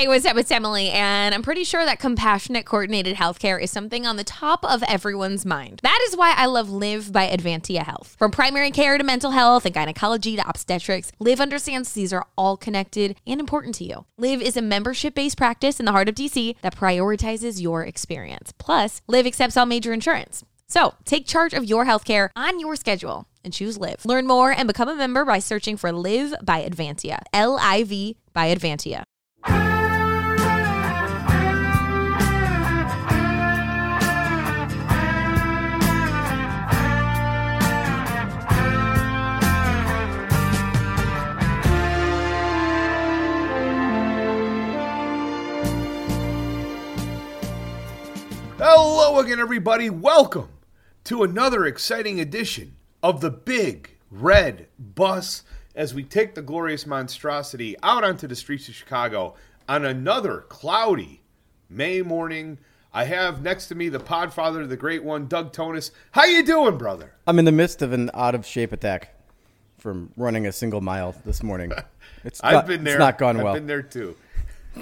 Hey, what's up? It's Emily, and I'm pretty sure that compassionate, coordinated healthcare is something on the top of everyone's mind. That is why I love Live by Advantia Health. From primary care to mental health and gynecology to obstetrics, Live understands these are all connected and important to you. Live is a membership based practice in the heart of DC that prioritizes your experience. Plus, Live accepts all major insurance. So take charge of your healthcare on your schedule and choose Live. Learn more and become a member by searching for Live by Advantia. L I V by Advantia. Hello again, everybody. Welcome to another exciting edition of the Big Red Bus as we take the glorious monstrosity out onto the streets of Chicago on another cloudy May morning. I have next to me the podfather, the great one, Doug Tonis. How you doing, brother? I'm in the midst of an out of shape attack from running a single mile this morning. It's I've not, been there. It's not gone I've well. been there too.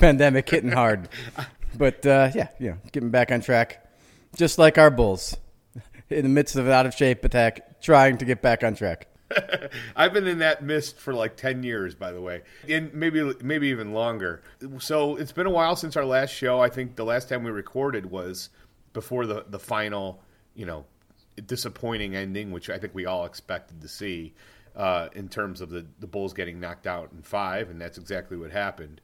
Pandemic hitting hard, but uh, yeah, you know, getting back on track, just like our Bulls, in the midst of an out of shape attack, trying to get back on track. I've been in that mist for like ten years, by the way, and maybe maybe even longer. So it's been a while since our last show. I think the last time we recorded was before the the final, you know, disappointing ending, which I think we all expected to see uh, in terms of the the Bulls getting knocked out in five, and that's exactly what happened.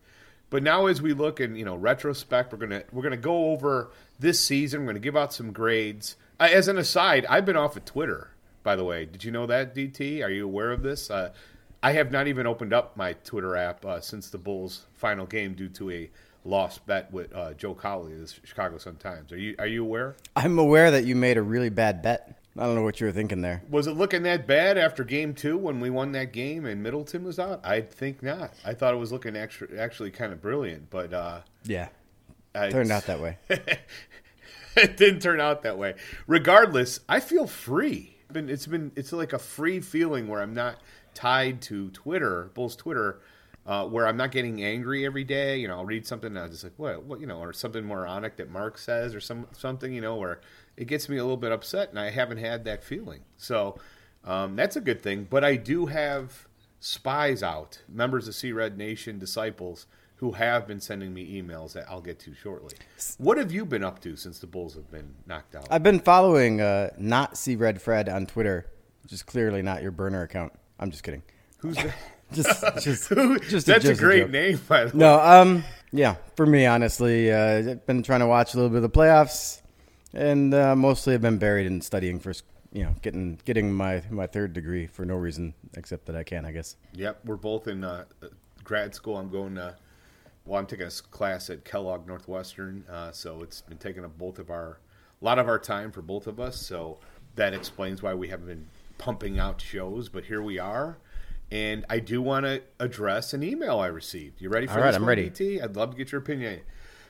But now, as we look in you know retrospect, we're gonna we're gonna go over this season. We're gonna give out some grades. As an aside, I've been off of Twitter. By the way, did you know that DT? Are you aware of this? Uh, I have not even opened up my Twitter app uh, since the Bulls' final game due to a lost bet with uh, Joe Cowley of the Chicago Sun Times. Are you are you aware? I'm aware that you made a really bad bet. I don't know what you were thinking there. Was it looking that bad after Game Two when we won that game and Middleton was out? I think not. I thought it was looking actually actually kind of brilliant, but uh, Yeah, I, turned out that way. it didn't turn out that way. Regardless, I feel free. Been- It's been it's like a free feeling where I'm not tied to Twitter, Bulls Twitter, uh, where I'm not getting angry every day. You know, I'll read something and I'm just like, what, what, you know, or something moronic that Mark says, or some something, you know, where it gets me a little bit upset, and I haven't had that feeling. So um, that's a good thing. But I do have spies out, members of Sea Red Nation, disciples. Who have been sending me emails that I'll get to shortly. What have you been up to since the Bulls have been knocked out? I've been following uh, not Sea red Fred on Twitter, which is clearly not your burner account. I'm just kidding. Who's that? Just, just, Who- just That's a just great joke. name, by the way. No, um, yeah, for me, honestly, uh, I've been trying to watch a little bit of the playoffs, and uh, mostly I've been buried in studying for, you know, getting getting my my third degree for no reason except that I can, I guess. Yep, we're both in uh, grad school. I'm going to, well, I'm taking a class at Kellogg Northwestern, uh, so it's been taking up both of our, a lot of our time for both of us. So that explains why we haven't been pumping out shows, but here we are. And I do want to address an email I received. You ready for All right, this I'm one, ready. DT? I'd love to get your opinion.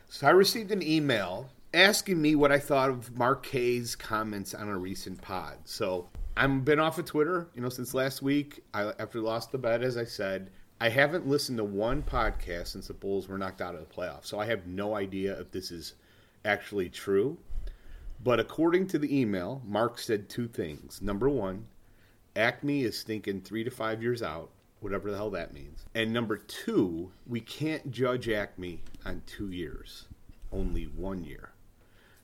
So I received an email asking me what I thought of Mark Kay's comments on a recent pod. So I've been off of Twitter, you know, since last week. I, after lost the bet, as I said, I haven't listened to one podcast since the Bulls were knocked out of the playoffs. So I have no idea if this is actually true. But according to the email, Mark said two things. Number one, AKME is thinking three to five years out, whatever the hell that means. And number two, we can't judge AKME on two years, only one year.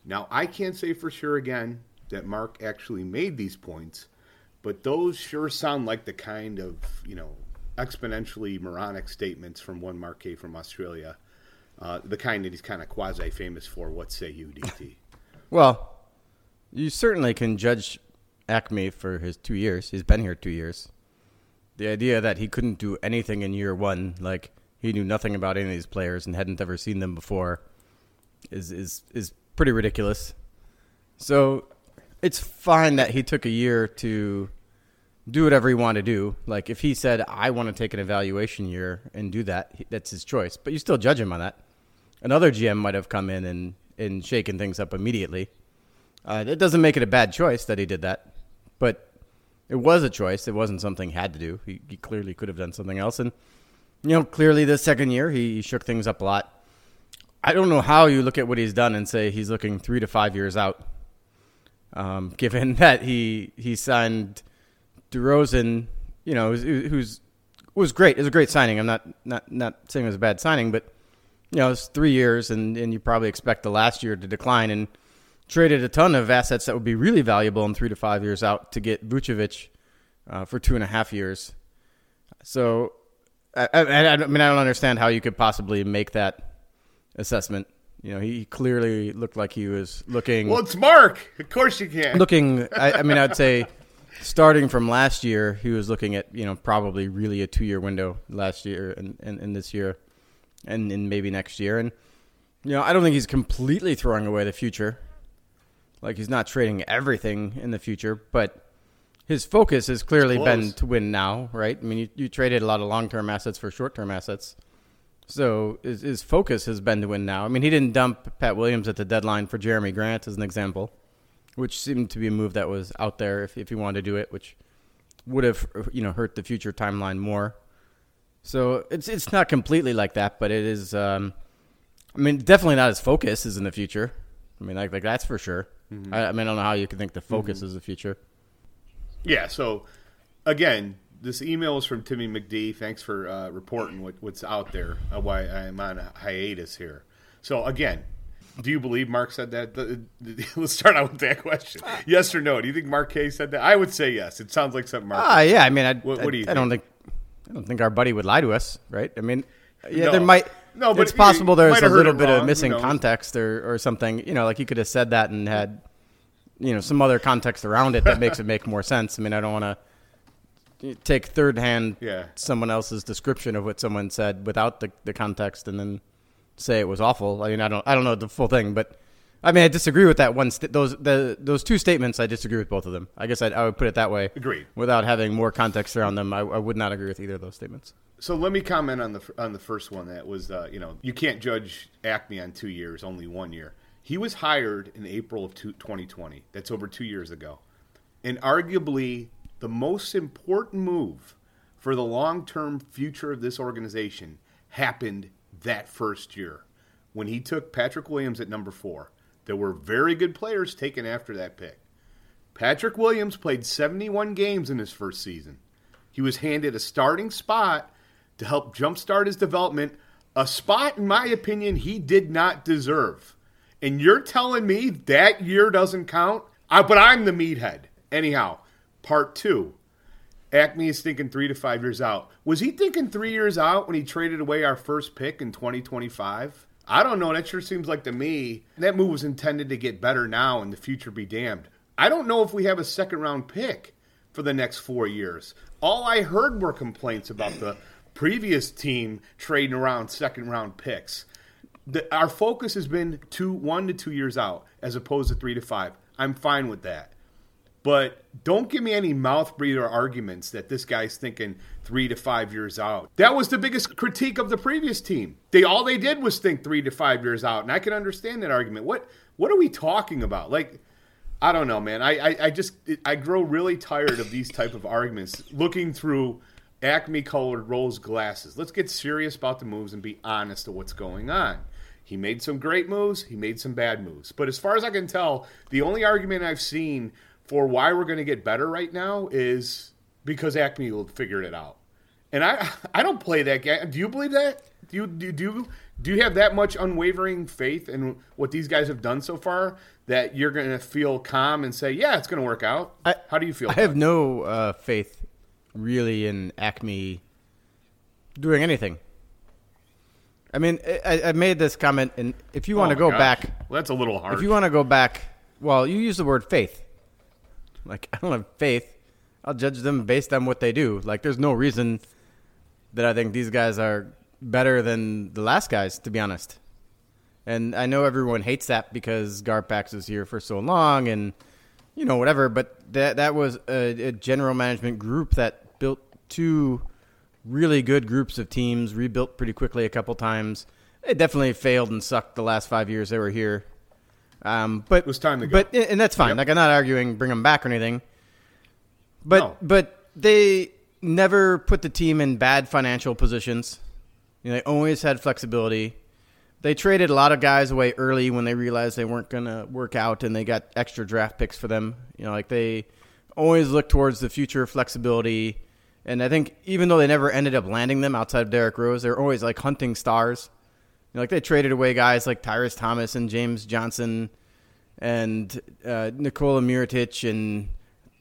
Now, I can't say for sure again that Mark actually made these points, but those sure sound like the kind of, you know, exponentially moronic statements from one Mark K from Australia, uh, the kind that he's kind of quasi famous for. What say you, DT? Well, you certainly can judge AKME for his two years. He's been here two years. The idea that he couldn't do anything in year one, like he knew nothing about any of these players and hadn't ever seen them before, is is is pretty ridiculous. So it's fine that he took a year to do whatever he wanted to do. Like if he said, "I want to take an evaluation year and do that," that's his choice. But you still judge him on that. Another GM might have come in and and shaken things up immediately. Uh, it doesn't make it a bad choice that he did that, but it was a choice. It wasn't something he had to do. He, he clearly could have done something else, and you know, clearly this second year he, he shook things up a lot. I don't know how you look at what he's done and say he's looking three to five years out. Um, given that he he signed DeRozan, you know, who's, who's was great. It was a great signing. I'm not not not saying it was a bad signing, but you know, it's three years, and and you probably expect the last year to decline, and traded a ton of assets that would be really valuable in three to five years out to get Vucevic uh, for two and a half years. So, I, I, I mean, I don't understand how you could possibly make that assessment. You know, he clearly looked like he was looking. Well, it's Mark. Of course you can. Looking, I, I mean, I'd say starting from last year, he was looking at you know probably really a two year window last year and, and, and this year, and, and maybe next year. And you know, I don't think he's completely throwing away the future. Like he's not trading everything in the future, but his focus has clearly been to win now, right? I mean, you, you traded a lot of long term assets for short term assets. So his, his focus has been to win now. I mean, he didn't dump Pat Williams at the deadline for Jerami Grant as an example, which seemed to be a move that was out there if, if he wanted to do it, which would have you know hurt the future timeline more. So it's it's not completely like that, but it is. Um, I mean, definitely not his focus is in the future. I mean, like like that's for sure. Mm-hmm. I, I, mean, I don't know how you could think the focus mm-hmm. is the future. Yeah. So again, this email is from Timmy McD. Thanks for uh, reporting what, what's out there. Uh, why I'm on a hiatus here. So again, do you believe Mark said that? Let's start out with that question. Yes or no? Do you think Mark K said that? I would say yes. It sounds like something Mark. Ah, uh, yeah. I mean, I, what, what do you? I, I, don't think. I don't think our buddy would lie to us, right? I mean, yeah, no. there might. No, but it's possible there's a little bit wrong, of missing context or, or something. You know, like he could have said that and had, you know, some other context around it that makes it make more sense. I mean, I don't want to take third hand yeah. someone else's description of what someone said without the, the context and then say it was awful. I mean, I don't I don't know the full thing, but I mean, I disagree with that one. St- those the those two statements, I disagree with both of them. I guess I'd, I would put it that way. Agreed. Without having more context around them, I, I would not agree with either of those statements. So let me comment on the on the first one. That was, uh, you know, you can't judge AKME on two years, only one year. He was hired in April of 2020. That's over two years ago, and arguably the most important move for the long term future of this organization happened that first year when he took Patrick Williams at number four. There were very good players taken after that pick. Patrick Williams played 71 games in his first season. He was handed a starting spot to help jumpstart his development, a spot, in my opinion, he did not deserve. And you're telling me that year doesn't count? I, but I'm the meathead. Anyhow, part two. AKME is thinking three to five years out. Was he thinking three years out when he traded away our first pick in 2025? I don't know. That sure seems like to me that move was intended to get better now and the future be damned. I don't know if we have a second round pick for the next four years. All I heard were complaints about the previous team trading around second round picks. The, our focus has been two, one to two years out, as opposed to three to five. I'm fine with that. But don't give me any mouth breather arguments that this guy's thinking three to five years out. That was the biggest critique of the previous team. They all they did was think three to five years out, and I can understand that argument. What what are we talking about? Like, I don't know, man. I I, I just I grow really tired of these type of arguments. Looking through AKME colored rose glasses. Let's get serious about the moves and be honest to what's going on. He made some great moves, he made some bad moves. But as far as I can tell, the only argument I've seen for why we're going to get better right now is because AKME will figure it out. And I I don't play that game. Do you believe that? Do you do, do you do you have that much unwavering faith in what these guys have done so far that you're going to feel calm and say, "Yeah, it's going to work out"? I, How do you feel? I have no uh, faith really in AKME doing anything. I mean, I, I made this comment, and if you want to oh go gosh. back, well, that's a little hard. If you want to go back, well, you use the word faith. Like I don't have faith. I'll judge them based on what they do. Like there's no reason that I think these guys are better than the last guys, to be honest. And I know everyone hates that because Garpax is here for so long, and you know whatever. But that that was a, a general management group that built two really good groups of teams, rebuilt pretty quickly a couple times. It definitely failed and sucked the last five years they were here. Um, but it was time to go. But and that's fine. Yep. Like I'm not arguing bring them back or anything. But no. but they never put the team in bad financial positions. You know, they always had flexibility. they traded a lot of guys away early when they realized they weren't going to work out and they got extra draft picks for them. You know, like they always look towards the future flexibility. And I think even though they never ended up landing them outside of Derrick Rose, they're always like hunting stars. You know, like they traded away guys like Tyrus Thomas and James Johnson and uh, Nikola Mirotic and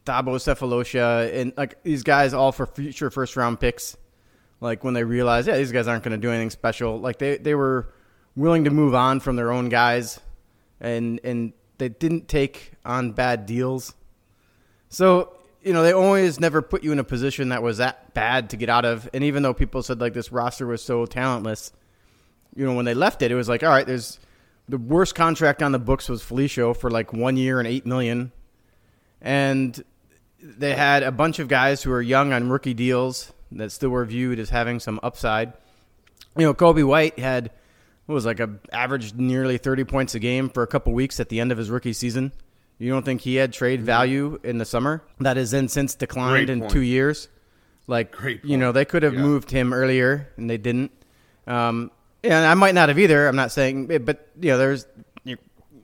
Thabo Sefolosha and like these guys all for future first round picks. Like when they realized, yeah, these guys aren't going to do anything special. Like they, they were willing to move on from their own guys, and and they didn't take on bad deals. So you know they always never put you in a position that was that bad to get out of. And even though people said like this roster was so talentless, you know when they left it, it was like all right, there's the worst contract on the books was Felicio for like one year and eight million, and they had a bunch of guys who were young on rookie deals that still were viewed as having some upside. You know, Coby White had what was like a averaged nearly 30 points a game for a couple weeks at the end of his rookie season. You don't think he had trade value in the summer? That has then since declined Great in point. two years. Like, Great you know, they could have Yeah. moved him earlier and they didn't. Um, and I might not have either. I'm not saying, but you know, there's you,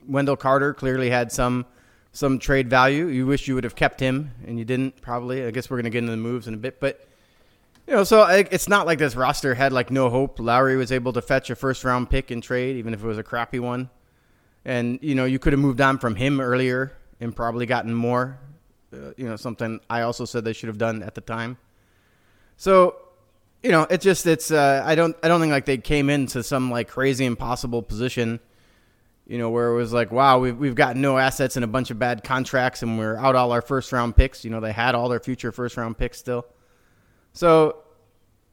Wendell Carter clearly had some some trade value. You wish you would have kept him, and you didn't. Probably. I guess we're gonna get into the moves in a bit, but you know, so I, it's not like this roster had like no hope. Lauri was able to fetch a first round pick in trade, even if it was a crappy one. And you know, you could have moved on from him earlier and probably gotten more. Uh, you know, something I also said they should have done at the time. So, you know, it's just it's uh, I don't I don't think like they came into some like crazy impossible position. You know, where it was like, wow, we've we've got no assets and a bunch of bad contracts, and we're out all our first round picks. You know, they had all their future first round picks still. So,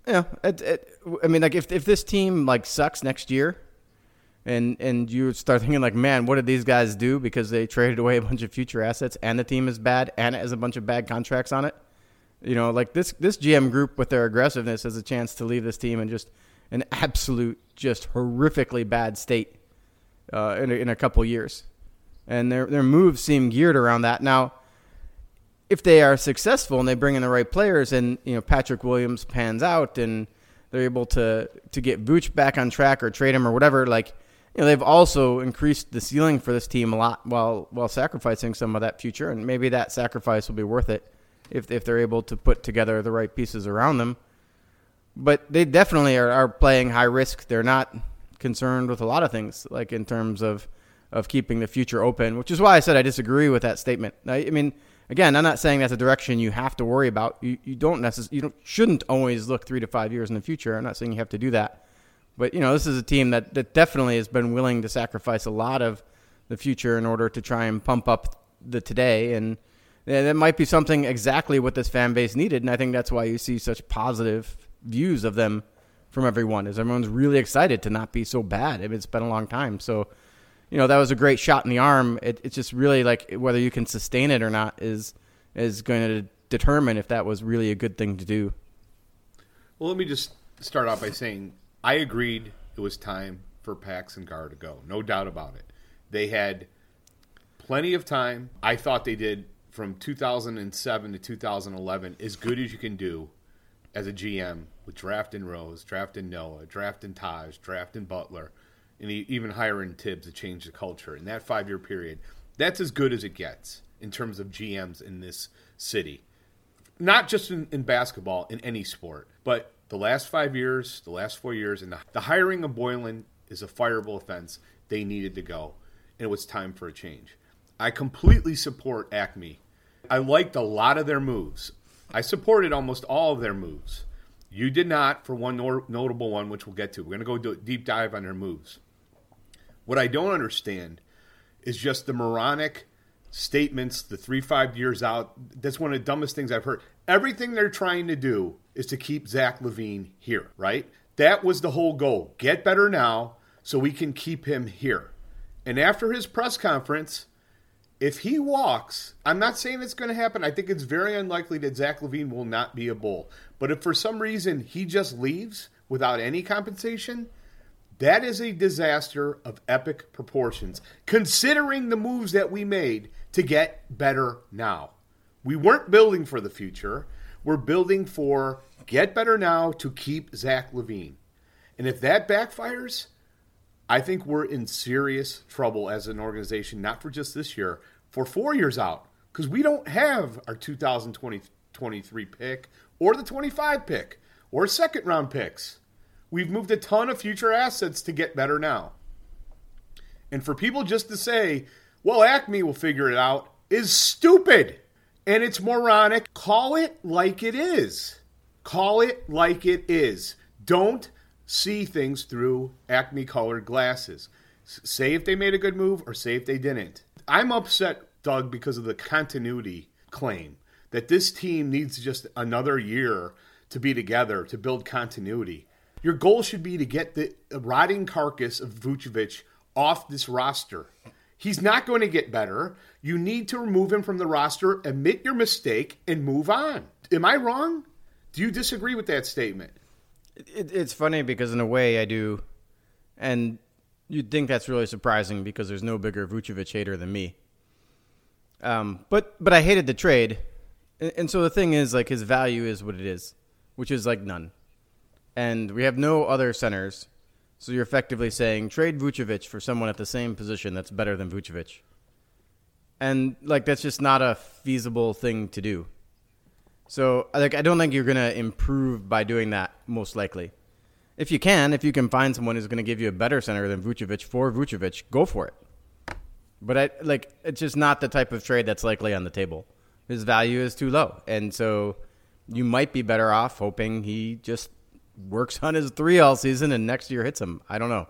you know, it, it, I mean, like if if this team like sucks next year, and and you start thinking like, man, what did these guys do? Because they traded away a bunch of future assets, and the team is bad, and it has a bunch of bad contracts on it. You know, like this this GM group with their aggressiveness has a chance to leave this team in just an absolute, just horrifically bad state uh, in a, in a couple years, and their their moves seem geared around that. Now if they are successful and they bring in the right players and you know Patrick Williams pans out and they're able to to get Vooch back on track or trade him or whatever, like you know they've also increased the ceiling for this team a lot while while sacrificing some of that future and maybe that sacrifice will be worth it if if they're able to put together the right pieces around them. But they definitely are, are playing high risk. They're not concerned with a lot of things, like in terms of of keeping the future open, which is why I said I disagree with that statement. I, I mean, again, I'm not saying that's a direction you have to worry about. You you don't necess- you don't, shouldn't always look three to five years in the future. I'm not saying you have to do that, but you know, this is a team that that definitely has been willing to sacrifice a lot of the future in order to try and pump up the today and. That might be something exactly what this fan base needed, and I think that's why you see such positive views of them from everyone. Is everyone's really excited to not be so bad? I mean, it's been a long time, so you know that was a great shot in the arm. It, it's just really like whether you can sustain it or not is is going to determine if that was really a good thing to do. Well, let me just start off by saying I agreed it was time for Pax and Gar to go. No doubt about it. They had plenty of time. I thought they did from 2007 to 2011 as good as you can do as a GM with drafting Rose, drafting Noah, drafting Taj, drafting Butler, and even hiring Thibs to change the culture. In that five year period, that's as good as it gets in terms of GMs in this city not just in, in basketball, in any sport, but the last five years, the last four years, and the, the hiring of Boylen is a fireable offense. They needed to go, and it was time for a change. I completely support AKME. I liked a lot of their moves. I supported almost all of their moves. You did not, for one nor- notable one, which we'll get to. We're going to go do a deep dive on their moves. What I don't understand is just the moronic statements, the three, five years out. That's one of the dumbest things I've heard. Everything they're trying to do is to keep Zach LaVine here, right? That was the whole goal. Get better now so we can keep him here. And after his press conference, if he walks, I'm not saying it's going to happen. I think it's very unlikely that Zach LaVine will not be a bull. But if for some reason he just leaves without any compensation, that is a disaster of epic proportions, considering the moves that we made to get better now. We weren't building for the future. We're building for get better now to keep Zach LaVine. And if that backfires, I think we're in serious trouble as an organization, not for just this year, for four years out, because we don't have our 2023 pick or the 25 pick or second round picks. We've moved a ton of future assets to get better now. And for people just to say, well, AKME will figure it out, is stupid. And it's moronic. Call it like it is. Call it like it is. Don't see things through AKME colored glasses. Say if they made a good move or say if they didn't. I'm upset, Doug, because of the continuity claim that this team needs just another year to be together to build continuity. Your goal should be to get the rotting carcass of Vucevic off this roster. He's not going to get better. You need to remove him from the roster, admit your mistake, and move on. Am I wrong? Do you disagree with that statement? It, it's funny because in a way I do, and you'd think that's really surprising because there's no bigger Vucevic hater than me. Um, but but I hated the trade, and, and so the thing is like his value is what it is, which is like none, and we have no other centers, so you're effectively saying trade Vucevic for someone at the same position that's better than Vucevic, and like that's just not a feasible thing to do. So like I don't think you're gonna improve by doing that most likely. If you can, if you can find someone who's gonna give you a better center than Vucevic for Vucevic, go for it. But I like it's just not the type of trade that's likely on the table. His value is too low, and so you might be better off hoping he just works on his three all season and next year hits him. I don't know,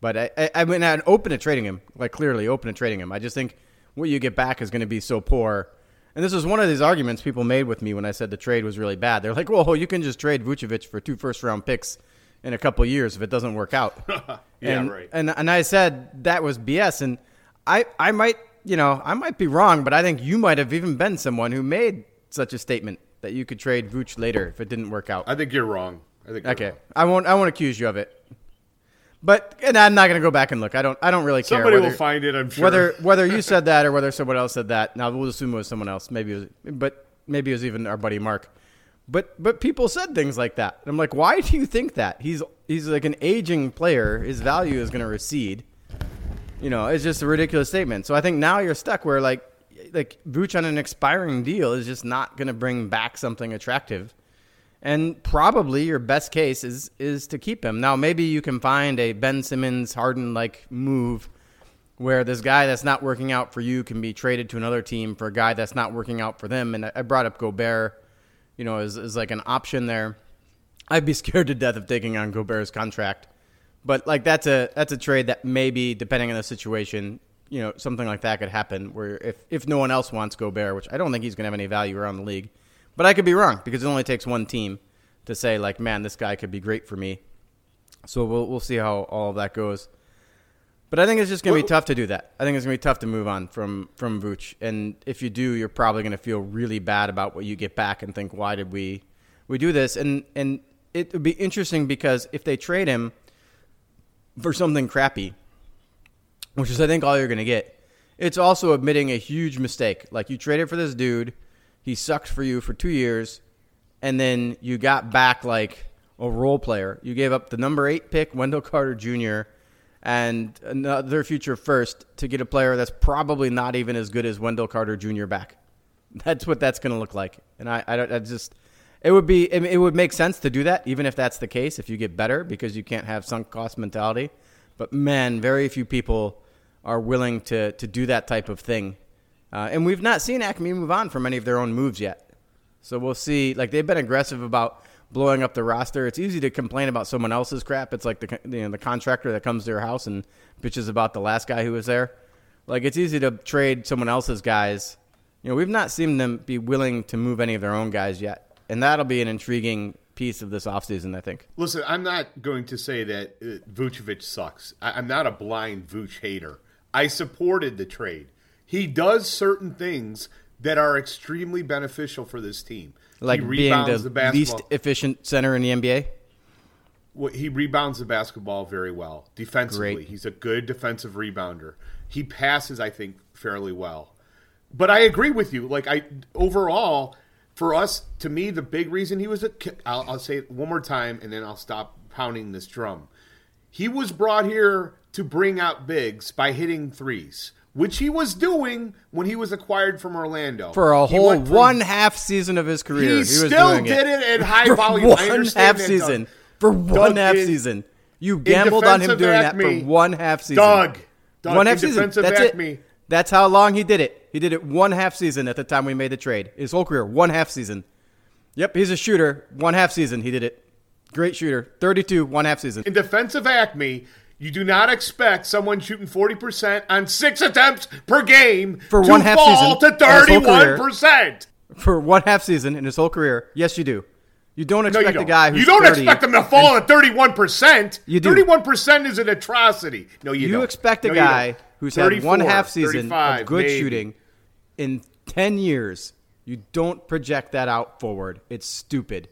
but I I, I mean I'm open to trading him, like clearly open to trading him. I just think what you get back is going to be so poor. And this was one of these arguments people made with me when I said the trade was really bad. They're like, "Well, you can just trade Vucevic for two first round picks in a couple years if it doesn't work out." Yeah, and, right. And and I said that was BS. And I I might you know I might be wrong, but I think you might have even been someone who made such a statement that you could trade Vuce later if it didn't work out. I think you're wrong. I think Okay, wrong. I won't I won't accuse you of it. But and I'm not going to go back and look. I don't I don't really care. Somebody will whether- find it. I'm sure. whether whether you said that or whether someone else said that. Now we'll assume it was someone else. Maybe it was, but maybe it was even our buddy Mark. But but people said things like that. And I'm like, why do you think that? He's he's like an aging player. His value is going to recede. You know, it's just a ridiculous statement. So I think now you're stuck where like like Vooch on an expiring deal is just not going to bring back something attractive. And probably your best case is is to keep him. Now maybe you can find a Ben Simmons Harden like move where this guy that's not working out for you can be traded to another team for a guy that's not working out for them. And I- brought up Gobert, you know, as, as like an option there. I'd be scared to death of taking on Gobert's contract, but like that's a that's a trade that maybe depending on the situation, you know, something like that could happen. Where if if no one else wants Gobert, which I don't think he's going to have any value around the league, but I could be wrong because it only takes one team to say like, man, this guy could be great for me. So we'll we'll see how all of that goes. But I think it's just going to be tough to do that. I think it's going to be tough to move on from from Vooch, and if you do, you're probably going to feel really bad about what you get back and think, why did we we do this? And and it would be interesting because if they trade him for something crappy, which is I think all you're going to get, it's also admitting a huge mistake. Like you traded for this dude, he sucked for you for two years, and then you got back like a role player. You gave up the number eight pick, Wendell Carter Jr., and another future first to get a player that's probably not even as good as Wendell Carter Jr. back. That's what that's going to look like. And I, I, don't, I just, it would be, it would make sense to do that, even if that's the case, if you get better, because you can't have sunk cost mentality. But man, very few people are willing to, to do that type of thing. Uh, and we've not seen AKME move on from any of their own moves yet. So we'll see. Like they've been aggressive about blowing up the roster. It's easy to complain about someone else's crap. It's like the you know, the contractor that comes to your house and bitches about the last guy who was there. Like it's easy to trade someone else's guys. You know, we've not seen them be willing to move any of their own guys yet, and that'll be an intriguing piece of this offseason, I think. Listen, I'm not going to say that uh, Vucevic sucks. I, I'm not a blind Vuce hater. I supported the trade. He does certain things that are extremely beneficial for this team. Like being the, the, least efficient center in the NBA. Well, he rebounds the basketball very well defensively. Great. He's a good defensive rebounder. He passes, I think, fairly well. But I agree with you. Like I overall, for us, to me, the big reason he was a. I'll, I'll say it one more time, and then I'll stop pounding this drum. He was brought here to bring out bigs by hitting threes, which he was doing when he was acquired from Orlando. For a whole from- one half season of his career, He, he, still did it. it, at high volume. One half season. Doug. For one Doug, half in- season. You gambled on him doing that AKME, for one half season. Doug, Doug, one half season. That's it. That's how long he did it. He did it one half season at the time we made the trade. His whole career, one half season. Yep, he's a shooter. One half season, he did it. Great shooter. 32, one half season. In defensive AKME, you do not expect someone shooting 40% on six attempts per game For to one half fall season to in his whole career. 31%. For one half season in his whole career, yes, you do. You don't No, expect you don't. a guy who's you don't 30 expect them to fall at 31%. You do. 31% is an atrocity. No, you, You don't. expect a No, guy who's had one 34, half season of good maybe. shooting in 10 years. You don't project that out forward. It's stupid.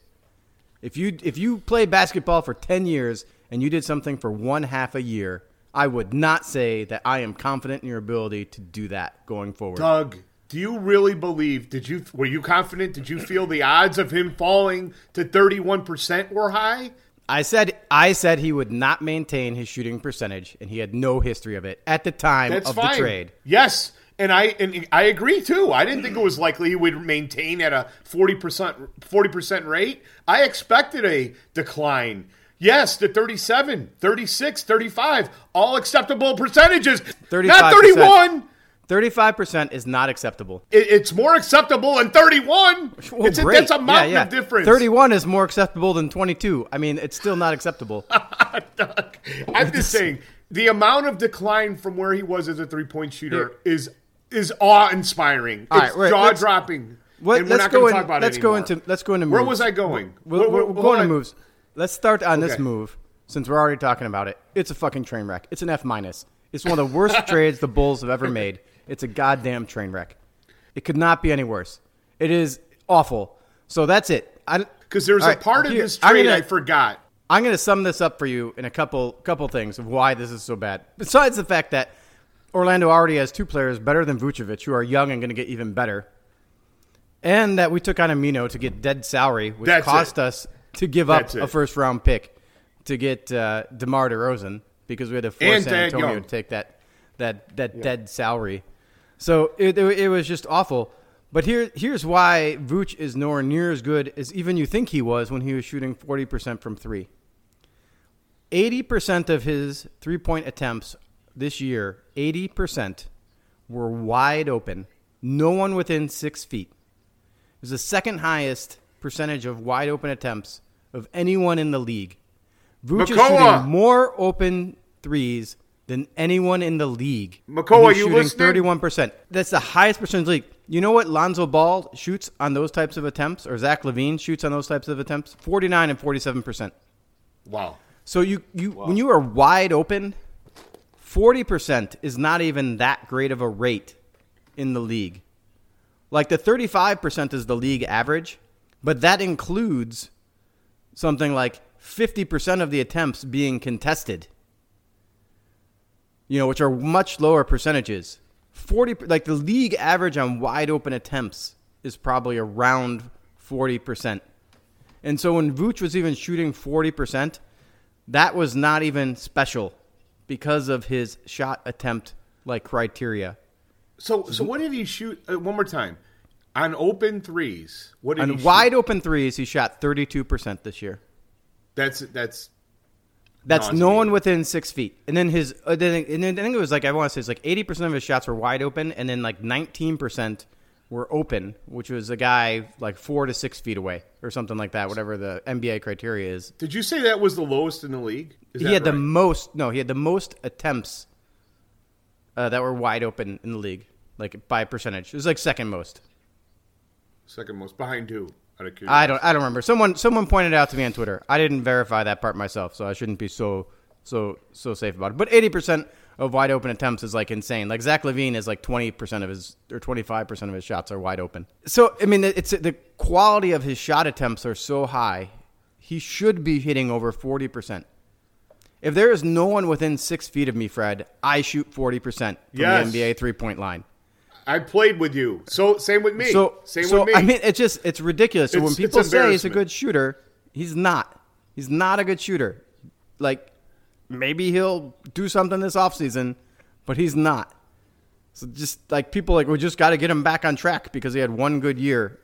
If you if you play basketball for 10 years and you did something for one half a year, I would not say that I am confident in your ability to do that going forward. Doug, do you really believe? Did you were you confident? Did you feel the odds of him falling to 31% were high? I said I said he would not maintain his shooting percentage and he had no history of it at the time That's of fine. the trade. Yes, and I and I agree too. I didn't think it was likely he would maintain at a forty percent forty percent rate. I expected a decline. Yes, the 37, 36, 35, all acceptable percentages. Not 35%. 31. 35% is not acceptable. It- it's more acceptable than 31. Well, it's a, that's a mountain Yeah, yeah. of difference. 31 is more acceptable than 22. I mean, it's still not acceptable. I'm just saying the amount of decline from where he was as a three point shooter is is awe inspiring. It's right, jaw dropping. What, and we're let's not go going in, to talk about let's it go into let's go into moves. Where was I going? We're, we're, we're hold going to moves. Let's start on this move since we're already talking about it. It's a fucking train wreck. It's an F minus. It's one of the worst trades the Bulls have ever made. It's a goddamn train wreck. It could not be any worse. It is awful. So that's it. Because there's a right, part of this trade gonna- I forgot. I'm going to sum this up for you in a couple couple things of why this is so bad. Besides the fact that Orlando already has two players better than Vucevic who are young and going to get even better, and that we took on Aminu to get dead salary, which That's cost it. us to give up a first round pick to get uh, DeMar DeRozan because we had to force And San Antonio Young. to take that that that dead salary. So it, it, it was just awful. But here here's why Vooch is nowhere near as good as even you think he was when he was shooting 40% from three. 80% of his three point attempts this year, 80% were wide open. No one within six feet. It was the second highest percentage of wide open attempts of anyone in the league. Vooch is shooting more open threes than anyone in the league. Makoa, you shooting listening? Thirty-one percent. That's the highest percentage in the league. You know what Lonzo Ball shoots on those types of attempts, or Zach LaVine shoots on those types of attempts? Forty-nine and forty-seven percent. Wow. So you, you when you are wide open, forty percent is not even that great of a rate in the league. Like the thirty-five percent is the league average, but that includes something like fifty percent of the attempts being contested. You know, which are much lower percentages. Forty like the league average on wide open attempts is probably around forty percent. And so when Vooch was even shooting forty percent, that was not even special because of his shot attempt like criteria. So, so what did he shoot? Uh, one more time. On open threes, what did he On shoot? wide open threes, he shot 32% this year. That's that's That's no one within six feet. And then his, uh, then, and then I think it was like, I want to say it's like 80% of his shots were wide open, and then like 19% were open, which was a guy like four to six feet away or something like that, whatever the NBA criteria is. Did you say that was the lowest in the league? Is he had the most, no, he had the most attempts uh, that were wide open in the league, like by percentage. It was like second most. Second most behind who? Out of curiosity. I don't. I don't remember. Someone. Someone pointed out to me on Twitter. I didn't verify that part myself, so I shouldn't be so so so safe about it. But eighty percent of wide open attempts is like insane. Like Zach LaVine is like twenty percent of his or twenty five percent of his shots are wide open. So I mean, it's the quality of his shot attempts are so high. He should be hitting over forty percent. If there is no one within six feet of me, Fred, I shoot forty percent from Yes. the NBA three point line. I played with you. So same with me. So, same so with me. I mean, it's just it's ridiculous. So when It's- it's people say he's a good shooter, he's not. He's not a good shooter. Like maybe he'll do something this offseason, but he's not. So just like people like we just got to get him back on track because he had one good year,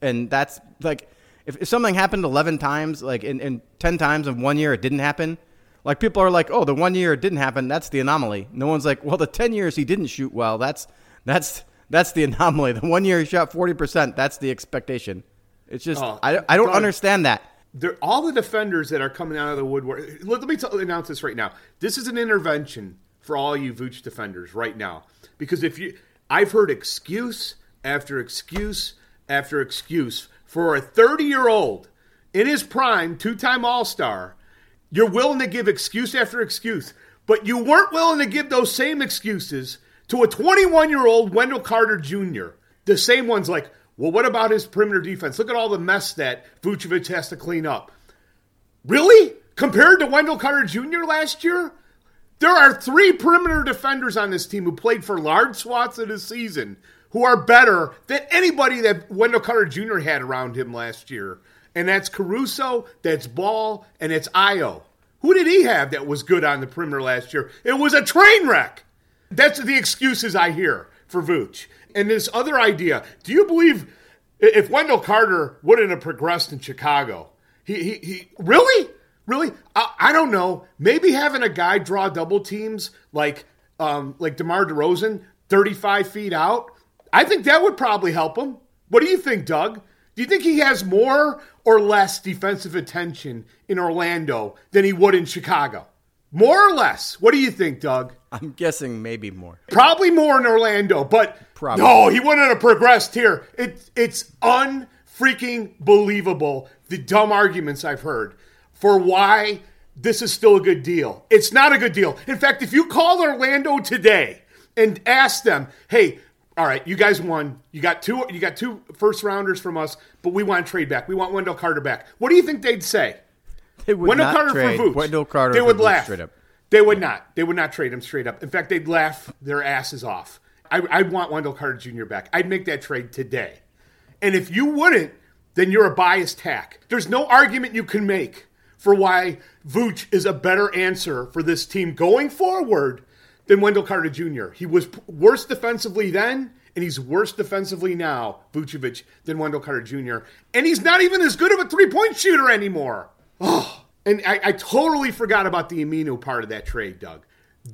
and that's like if, if something happened eleven times, like in, in ten times in one year it didn't happen. Like people are like, oh, the one year it didn't happen, that's the anomaly. No one's like, well, the ten years he didn't shoot well, that's that's that's the anomaly. The one year he shot forty percent, that's the expectation. It's just Oh, I I don't Doug. understand that. They're, all the defenders that are coming out of the woodwork. Let, let me tell, announce this right now. This is an intervention for all you Vooch defenders right now, because if you, I've heard excuse after excuse after excuse for a 30 year old in his prime, two time All Star. You're willing to give excuse after excuse, but you weren't willing to give those same excuses to a 21 year old Wendell Carter Jr. The same ones like, well, what about his perimeter defense? Look at all the mess that Vucevic has to clean up. Really? Compared to Wendell Carter Jr. last year? There are three perimeter defenders on this team who played for large swaths of the season who are better than anybody that Wendell Carter Jr. had around him last year. And that's Caruso, that's Ball, and it's Ayo. Who did he have that was good on the perimeter last year? It was a train wreck. That's the excuses I hear for Vooch. And this other idea, do you believe if Wendell Carter wouldn't have progressed in Chicago, he, he, he really? Really? I, I don't know. Maybe having a guy draw double teams like um, like DeMar DeRozan 35 feet out, I think that would probably help him. What do you think, Doug? Do you think he has more or less defensive attention in Orlando than he would in Chicago? More or less? What do you think, Doug? I'm guessing maybe more. Probably more in Orlando, but Probably. no, he wouldn't have progressed here. It, it's unfreaking believable the dumb arguments I've heard for why this is still a good deal. It's not a good deal. In fact, if you call Orlando today and ask them, "Hey, all right, you guys won. You got two. You got two first rounders from us, but we want to trade back. We want Wendell Carter back." What do you think they'd say? They would Wendell not Carter trade for Vooch. Wendell Carter They would laugh. straight up. They would not. They would not trade him straight up. In fact, they'd laugh their asses off. I, I want Wendell Carter Jr. back. I'd make that trade today. And if you wouldn't, then you're a biased hack. There's no argument you can make for why Vooch is a better answer for this team going forward than Wendell Carter Jr. He was worse defensively then, and he's worse defensively now, Vucevic, than Wendell Carter Jr. And he's not even as good of a three point shooter anymore. Oh, and I, I totally forgot about the Aminu part of that trade, Doug.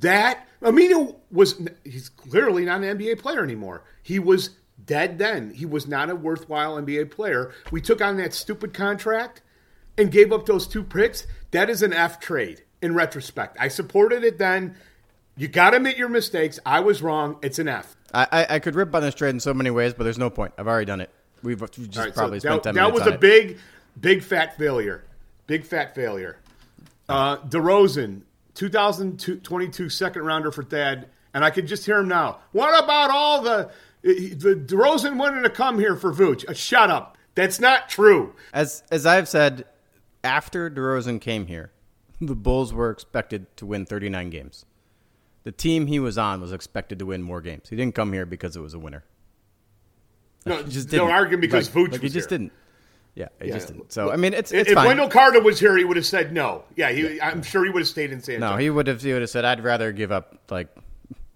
That Aminu was he's clearly not an NBA player anymore. He was dead then. He was not a worthwhile NBA player. We took on that stupid contract and gave up those two picks. That is an F trade in retrospect. I supported it then. You got to admit your mistakes. I was wrong. It's an F. I, I, I could rip on this trade in so many ways, but there's no point. I've already done it. We've, just so probably spent that, 10 that minutes was on a it. big, big fat failure. Big fat failure. Uh, DeRozan, 2022 second rounder for Thad, and I could just hear him now. What about all the the DeRozan wanted to come here for Vooch? Uh, shut up. That's not true. As as I've said, after DeRozan came here, the Bulls were expected to win 39 games. The team he was on was expected to win more games. He didn't come here because it was a winner. No, just don't didn't. argue because Like- Vooch like was he just here. didn't. Yeah, he Yeah. just didn't. So I mean, it's If it's if fine. Wendell Carter was here, he would have said no. Yeah, he, I'm sure he would have stayed in San Antonio. no, he would have. He would have said, "I'd rather give up like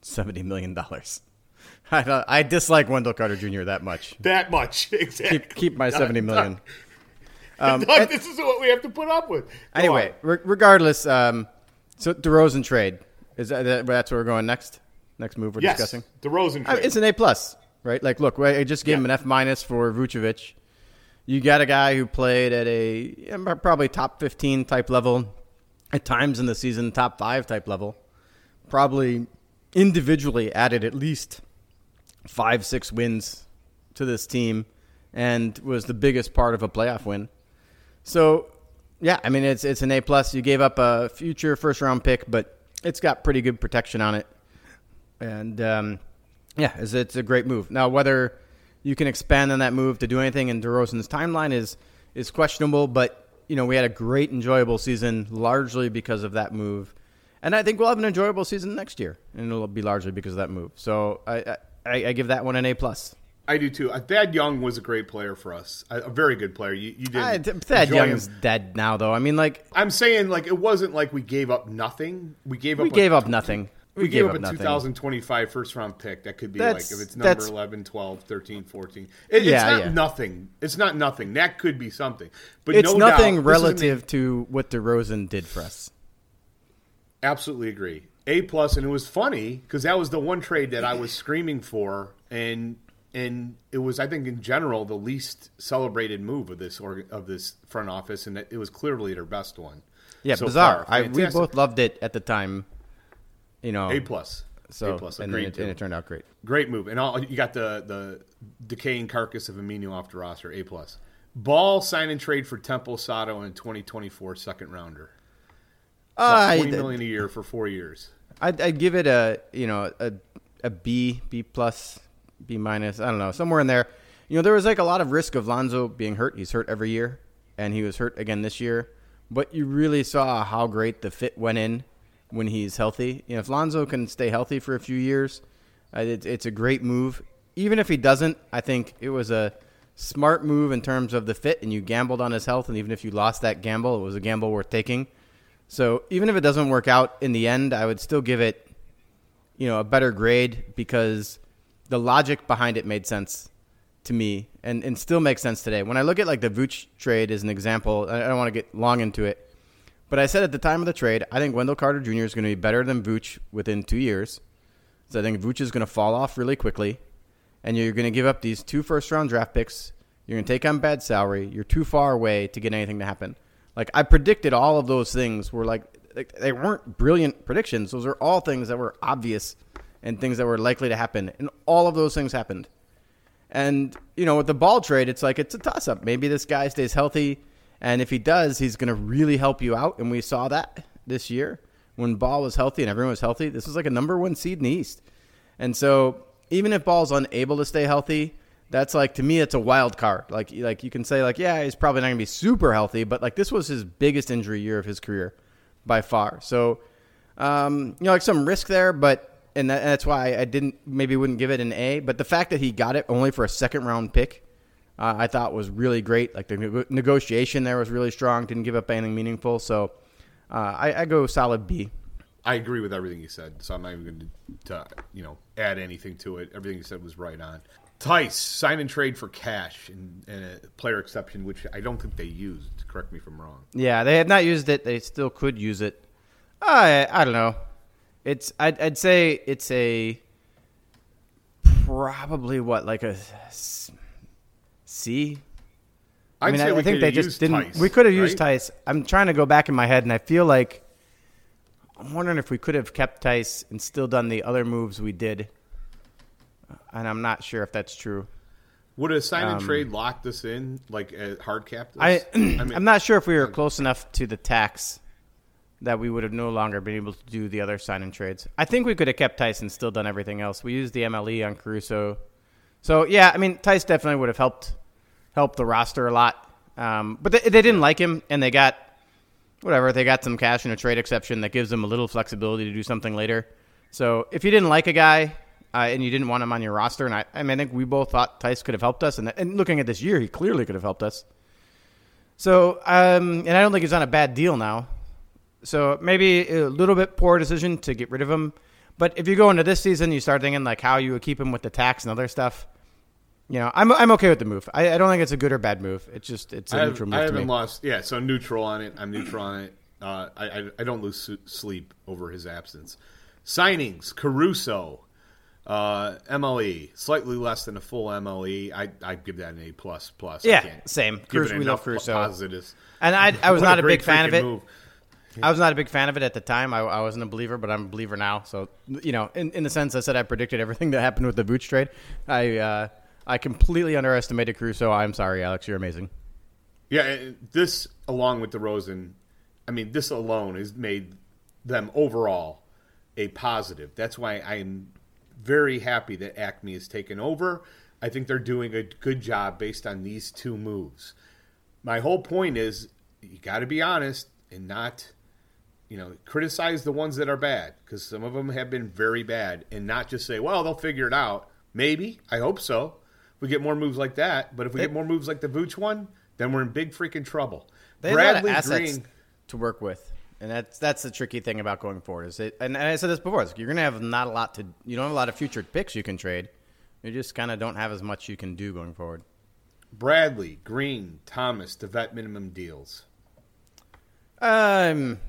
70 million dollars." I don't- I dislike Wendell Carter Jr. that much. that much exactly. Keep keep my 70 million. Doug, and- this is what we have to put up with. Go Anyway, re- regardless, um, so DeRozan trade is that, that that's where we're going next. Next move we're yes, discussing. DeRozan. I trade. it's an A plus, right? Like, look, I just gave him an F minus for Vucevic. You got a guy who played at a probably top fifteen type level, at times in the season, top five type level. Probably individually added at least five, six wins to this team, and was the biggest part of a playoff win. So, yeah, I mean it's it's an A plus. You gave up a future first round pick, but it's got pretty good protection on it, and um, yeah, it's, it's a great move. Now, whether you can expand on that move to do anything in DeRozan's timeline is is questionable, but you know we had a great, enjoyable season largely because of that move, and I think we'll have an enjoyable season next year, and it'll be largely because of that move. So I I, I give that one an A plus. I do too. Uh, Thad Young was a great player for us, a, a very good player. You, you did. Thad Young's him. dead now, though. I mean, like I'm saying, like it wasn't like we gave up nothing. We gave up. We gave up nothing. We, we gave, up, up a 2025 first round pick. That could be that's, like if it's number 11, 12, 13, 14. It, yeah, it's not yeah. nothing. It's not nothing. That could be something. But it's no nothing doubt, relative to what DeRozan did for us. Absolutely agree. A plus, and it was funny because that was the one trade that I was screaming for, and and it was I think in general the least celebrated move of this or, of this front office, and it was clearly their best one. Yeah, so bizarre. I, we both loved it at the time. You know, A plus. So A plus, and, it, and, it, turned out great. Great move, and all you got the the decaying carcass of Aminu off the roster. A plus. Ball sign and trade for Temple Sato in 2024 second rounder. Uh, Twenty million a year for four years. I'd, I'd give it a you know a a B B plus B minus. I don't know somewhere in there. You know there was like a lot of risk of Lonzo being hurt. He's hurt every year, and he was hurt again this year. But you really saw how great the fit went in when he's healthy. You know if Lonzo can stay healthy for a few years, it, it's a great move. Even if he doesn't, I think it was a smart move in terms of the fit, and you gambled on his health. And even if you lost that gamble, it was a gamble worth taking so even if it doesn't work out in the end, I would still give it, you know, a better grade because the logic behind it made sense to me and, and still makes sense today. When I look at like the Vooch trade as an example, I don't want to get long into it, but I said at the time of the trade, I think Wendell Carter Jr. is going to be better than Vooch within two years. So I think Vooch is going to fall off really quickly, and you're going to give up these two first round draft picks. You're going to take on bad salary. You're too far away to get anything to happen. Like I predicted all of those things were like, like they weren't brilliant predictions. Those are all things that were obvious and things that were likely to happen, and all of those things happened. And you know, with the ball trade, it's like it's a toss up. Maybe this guy stays healthy, and if he does, he's going to really help you out. And we saw that this year when Ball was healthy and everyone was healthy. This was like a number one seed in the East, and so even if Ball's unable to stay healthy, that's like to me it's a wild card. Like like you can say like yeah he's probably not gonna be super healthy, but like this was his biggest injury year of his career by far. So um, you know like some risk there, but and, that, and that's why I didn't maybe wouldn't give it an A. But the fact that he got it only for a second round pick, uh, I thought was really great. Like the negotiation there was really strong. Didn't give up anything meaningful. So uh, I, I go solid B. I agree with everything you said, so I'm not even going to, you know, add anything to it. Everything you said was right on. Theis sign and trade for cash and, and, a player exception, which I don't think they used. Correct me if I'm wrong. Yeah, they had not used it. They still could use it. I I don't know. It's I'd, I'd say it's a probably what like a C. I mean, I, I think they just didn't. Theis, we could have right? used Theis. I'm trying to go back in my head, and I feel like I'm wondering if we could have kept Theis and still done the other moves we did and I'm not sure if that's true. Would a sign and um, trade lock this in, like a hard cap? This? I, I mean, I'm not sure if we were close enough to the tax that we would have no longer been able to do the other sign and trades. I think we could have kept Tyson, still done everything else. We used the MLE on Caruso, so yeah, I mean, Tyson definitely would have helped helped the roster a lot. Um, but they, they didn't like him, and they got whatever they got some cash in a trade exception that gives them a little flexibility to do something later. So if you didn't like a guy, uh, and you didn't want him on your roster. And I, I mean, I think we both thought Theis could have helped us. And, and looking at this year, he clearly could have helped us. So, um, and I don't think he's on a bad deal now. So maybe a little bit poor decision to get rid of him. But if you go into this season, you start thinking like how you would keep him with the tax and other stuff. You know, I'm I'm okay with the move. I, I don't think it's a good or bad move. It's just it's a I neutral move. I haven't lost. Yeah, so neutral on it. I'm neutral on it. Uh, I, I I don't lose sleep over his absence. Signings: Caruso, uh, MLE, slightly less than a full MLE. I I give that an A plus plus. Yeah, same. Cruz, we love Caruso. Positives. And I I was not a, a big fan of it. Move. I was not a big fan of it at the time. I, I, wasn't a believer, but I'm a believer now. So you know, in, in the sense I said I predicted everything that happened with the Vooch trade. I uh, I completely underestimated Caruso. I'm sorry, Alex. You're amazing. Yeah, this along with DeRozan, I mean, this alone has made them overall a positive. That's why I'm very happy that AKME has taken over. I think they're doing a good job based on these two moves. My whole point is you got to be honest and not, you know, criticize the ones that are bad because some of them have been very bad and not just say, well, they'll figure it out. Maybe. I hope so. We get more moves like that. But if we get more moves like the Vooch one, then we're in big freaking trouble. They Bradley have a lot of assets Green. to work with, and that's that's the tricky thing about going forward. Is it? And I said this before. Is you're going to have not a lot to. You don't have a lot of future picks you can trade. You just kind of don't have as much you can do going forward. Bradley, Green, Thomas, the vet minimum deals. Um,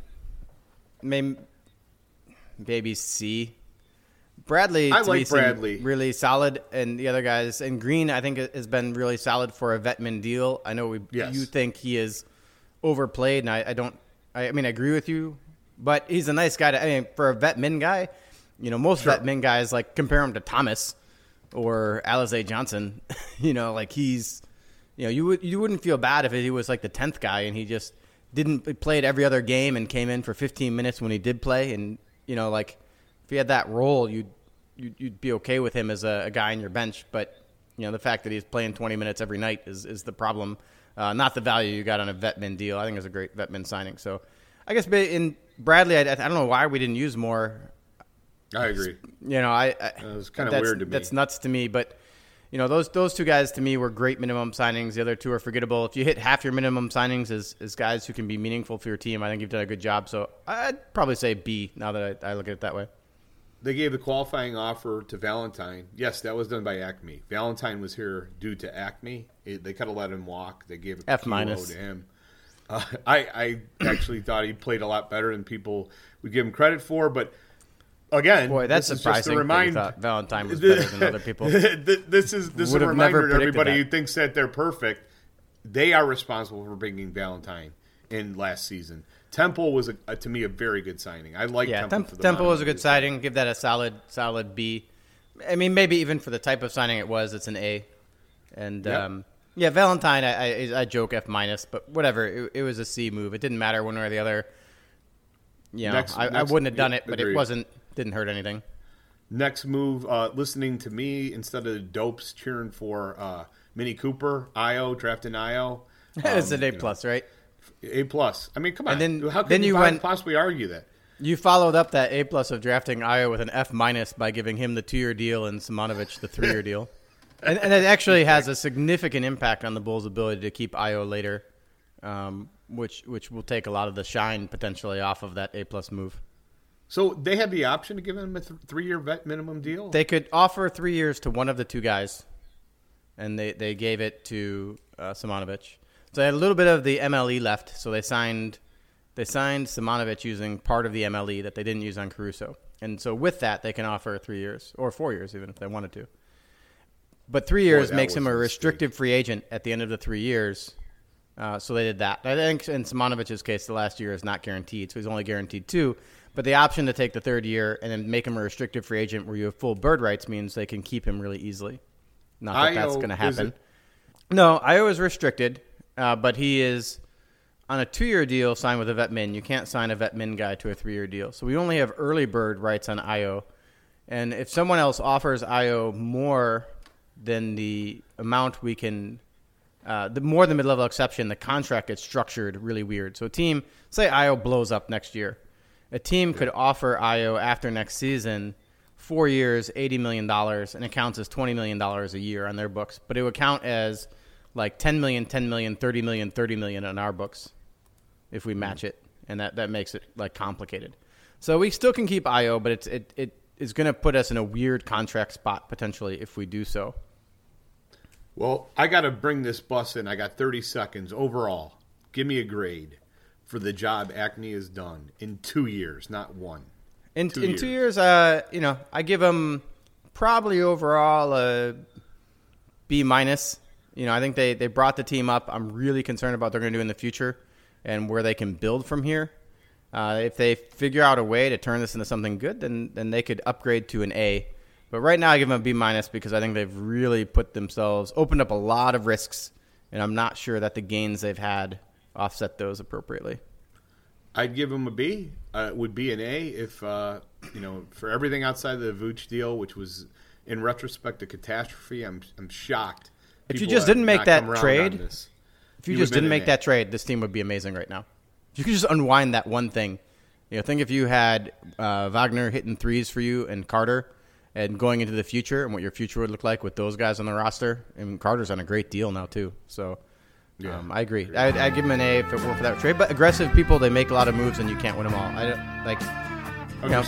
maybe, maybe C. Bradley, I like Bradley. really solid, and the other guys, and Green, I think has been really solid for a vet min deal. I know we, Yes. you think he is overplayed, and I, I don't. I, I mean, I agree with you, but he's a nice guy. To, I mean, for a vet min guy, you know, most Sure. vet min guys like compare him to Thomas or Alize Johnson. you know, like he's, you know, you would you wouldn't feel bad if he was like the tenth guy and he just didn't played every other game and came in for 15 minutes when he did play, and you know, like if he had that role, you'd you'd, you'd be okay with him as a, a guy on your bench. But you know, the fact that he's playing 20 minutes every night is is the problem. Uh, not the value you got on a vet min deal. I think it's a great vet min signing. So, I guess in Bradley, I, I don't know why we didn't use more I agree. you know, I, I was kinda that's- weird to me. That's nuts to me, but you know, those those two guys to me were great minimum signings. The other two are forgettable. If you hit half your minimum signings as, as guys who can be meaningful for your team, I think you've done a good job. So I'd probably say B now that I, I look at it that way. They gave the qualifying offer to Valentine. Yes, that was done by AKME. Valentine was here due to AKME. It, they could have let him walk. They gave a F minus. to him. Uh, I, I actually thought he played a lot better than people would give him credit for. But again, Boy, that's this is just a surprising. that remind- thought Valentine was better than other people. this is this is a reminder to everybody that. who thinks that they're perfect. They are responsible for bringing Valentine in last season. Temple was a, a, to me a very good signing. I like Yeah, Temple. The Temple was a good signing. Give that a solid solid B. I mean, maybe even for the type of signing it was, it's an A. And Yep. um, yeah, Valentine, I, I, I joke F minus, but whatever. It, it was a C move. It didn't matter one way or the other. You know, Next- I, I wouldn't have done yeah, it, but agreed. it wasn't didn't hurt anything. Next move, uh, listening to me instead of the dopes cheering for uh, Mini Cooper, Ayo drafting Ayo. it's Um, an A you know, plus, right? A plus. I mean, come on. And then- how can then you, went- possibly argue that? You followed up that A plus of drafting Ayo with an F minus by giving him the two year deal and Simonovic the three year deal. And, and it actually has a significant impact on the Bulls' ability to keep Ayo later, um, which which will take a lot of the shine potentially off of that A plus move. So they had the option to give him a th- three-year vet minimum deal. They could offer three years to one of the two guys, and they, they gave it to uh, Simonovic. So they had a little bit of the MLE left, so they signed they signed Simonovic using part of the MLE that they didn't use on Caruso, and so with that they can offer three years or four years even if they wanted to. But three years that makes him a restricted free agent at the end of the three years. Uh, so they did that. I think in Simonovic's case, the last year is not guaranteed, so he's only guaranteed two. But the option to take the third year and then make him a restricted free agent where you have full bird rights means they can keep him really easily. Not that that's going to happen. No, Ayo is restricted, uh, but he is on a two-year deal signed with a vet min. You can't sign a vet min guy to a three-year deal. So we only have early bird rights on Ayo. And if someone else offers Ayo more than the amount we can, uh, the more the mid-level exception, the contract gets structured really weird. So a team, say Ayo blows up next year, a team could offer Ayo after next season four years, eighty million dollars, and it counts as twenty million dollars a year on their books. But it would count as like 10 million, 10 million, 30 million, 30 million on our books if we match it, and that that makes it like complicated. So we still can keep Ayo, but it's it it is going to put us in a weird contract spot potentially if we do so. Well, I got to bring this bus in. I got 30 seconds overall. Give me a grade for the job AKME has done in two years, not one. In Two in years. two years, uh, you know, I give them probably overall a B minus. You know, I think they they brought the team up. I'm really concerned about what they're going to do in the future and where they can build from here. Uh, if they figure out a way to turn this into something good, then then they could upgrade to an A. But right now, I give them a B minus because I think they've really put themselves opened up a lot of risks, and I'm not sure that the gains they've had offset those appropriately. I'd give them a B. Uh, would be an A if uh, you know for everything outside of the Vooch deal, which was in retrospect a catastrophe. I'm I'm shocked. If you just didn't make that trade. If you He just didn't make that trade, this team would be amazing right now. If you could just unwind that one thing, you know, think if you had uh, Wagner hitting threes for you and Carter, and going into the future and what your future would look like with those guys on the roster. And Carter's on a great deal now too. So Yeah. um, I agree. I, I give him an A if it weren't for that trade. But aggressive people, they make a lot of moves and you can't win them all. I don't like. You know,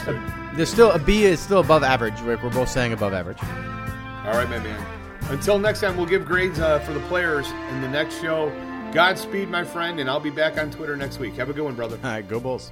there's still a B is still above average. We're, we're both saying above average. All right, my man. Until next time, we'll give grades uh, for the players in the next show. Godspeed, my friend, and I'll be back on Twitter next week. Have a good one, brother. All right, go Bulls.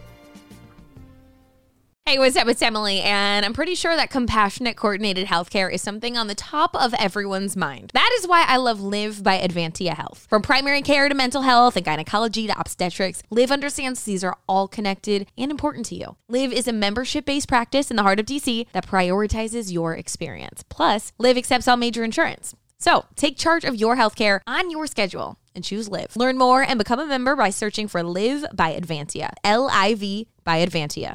Hey, what's up? It's Emily, and I'm pretty sure that compassionate coordinated healthcare is something on the top of everyone's mind. That is why I love Live by Advantia Health. From primary care to mental health and gynecology to obstetrics, Live understands these are all connected and important to you. Live is a membership based practice in the heart of DC that prioritizes your experience. Plus, Live accepts all major insurance. So take charge of your healthcare on your schedule and choose Live. Learn more and become a member by searching for Live by Advantia. L I V by Advantia.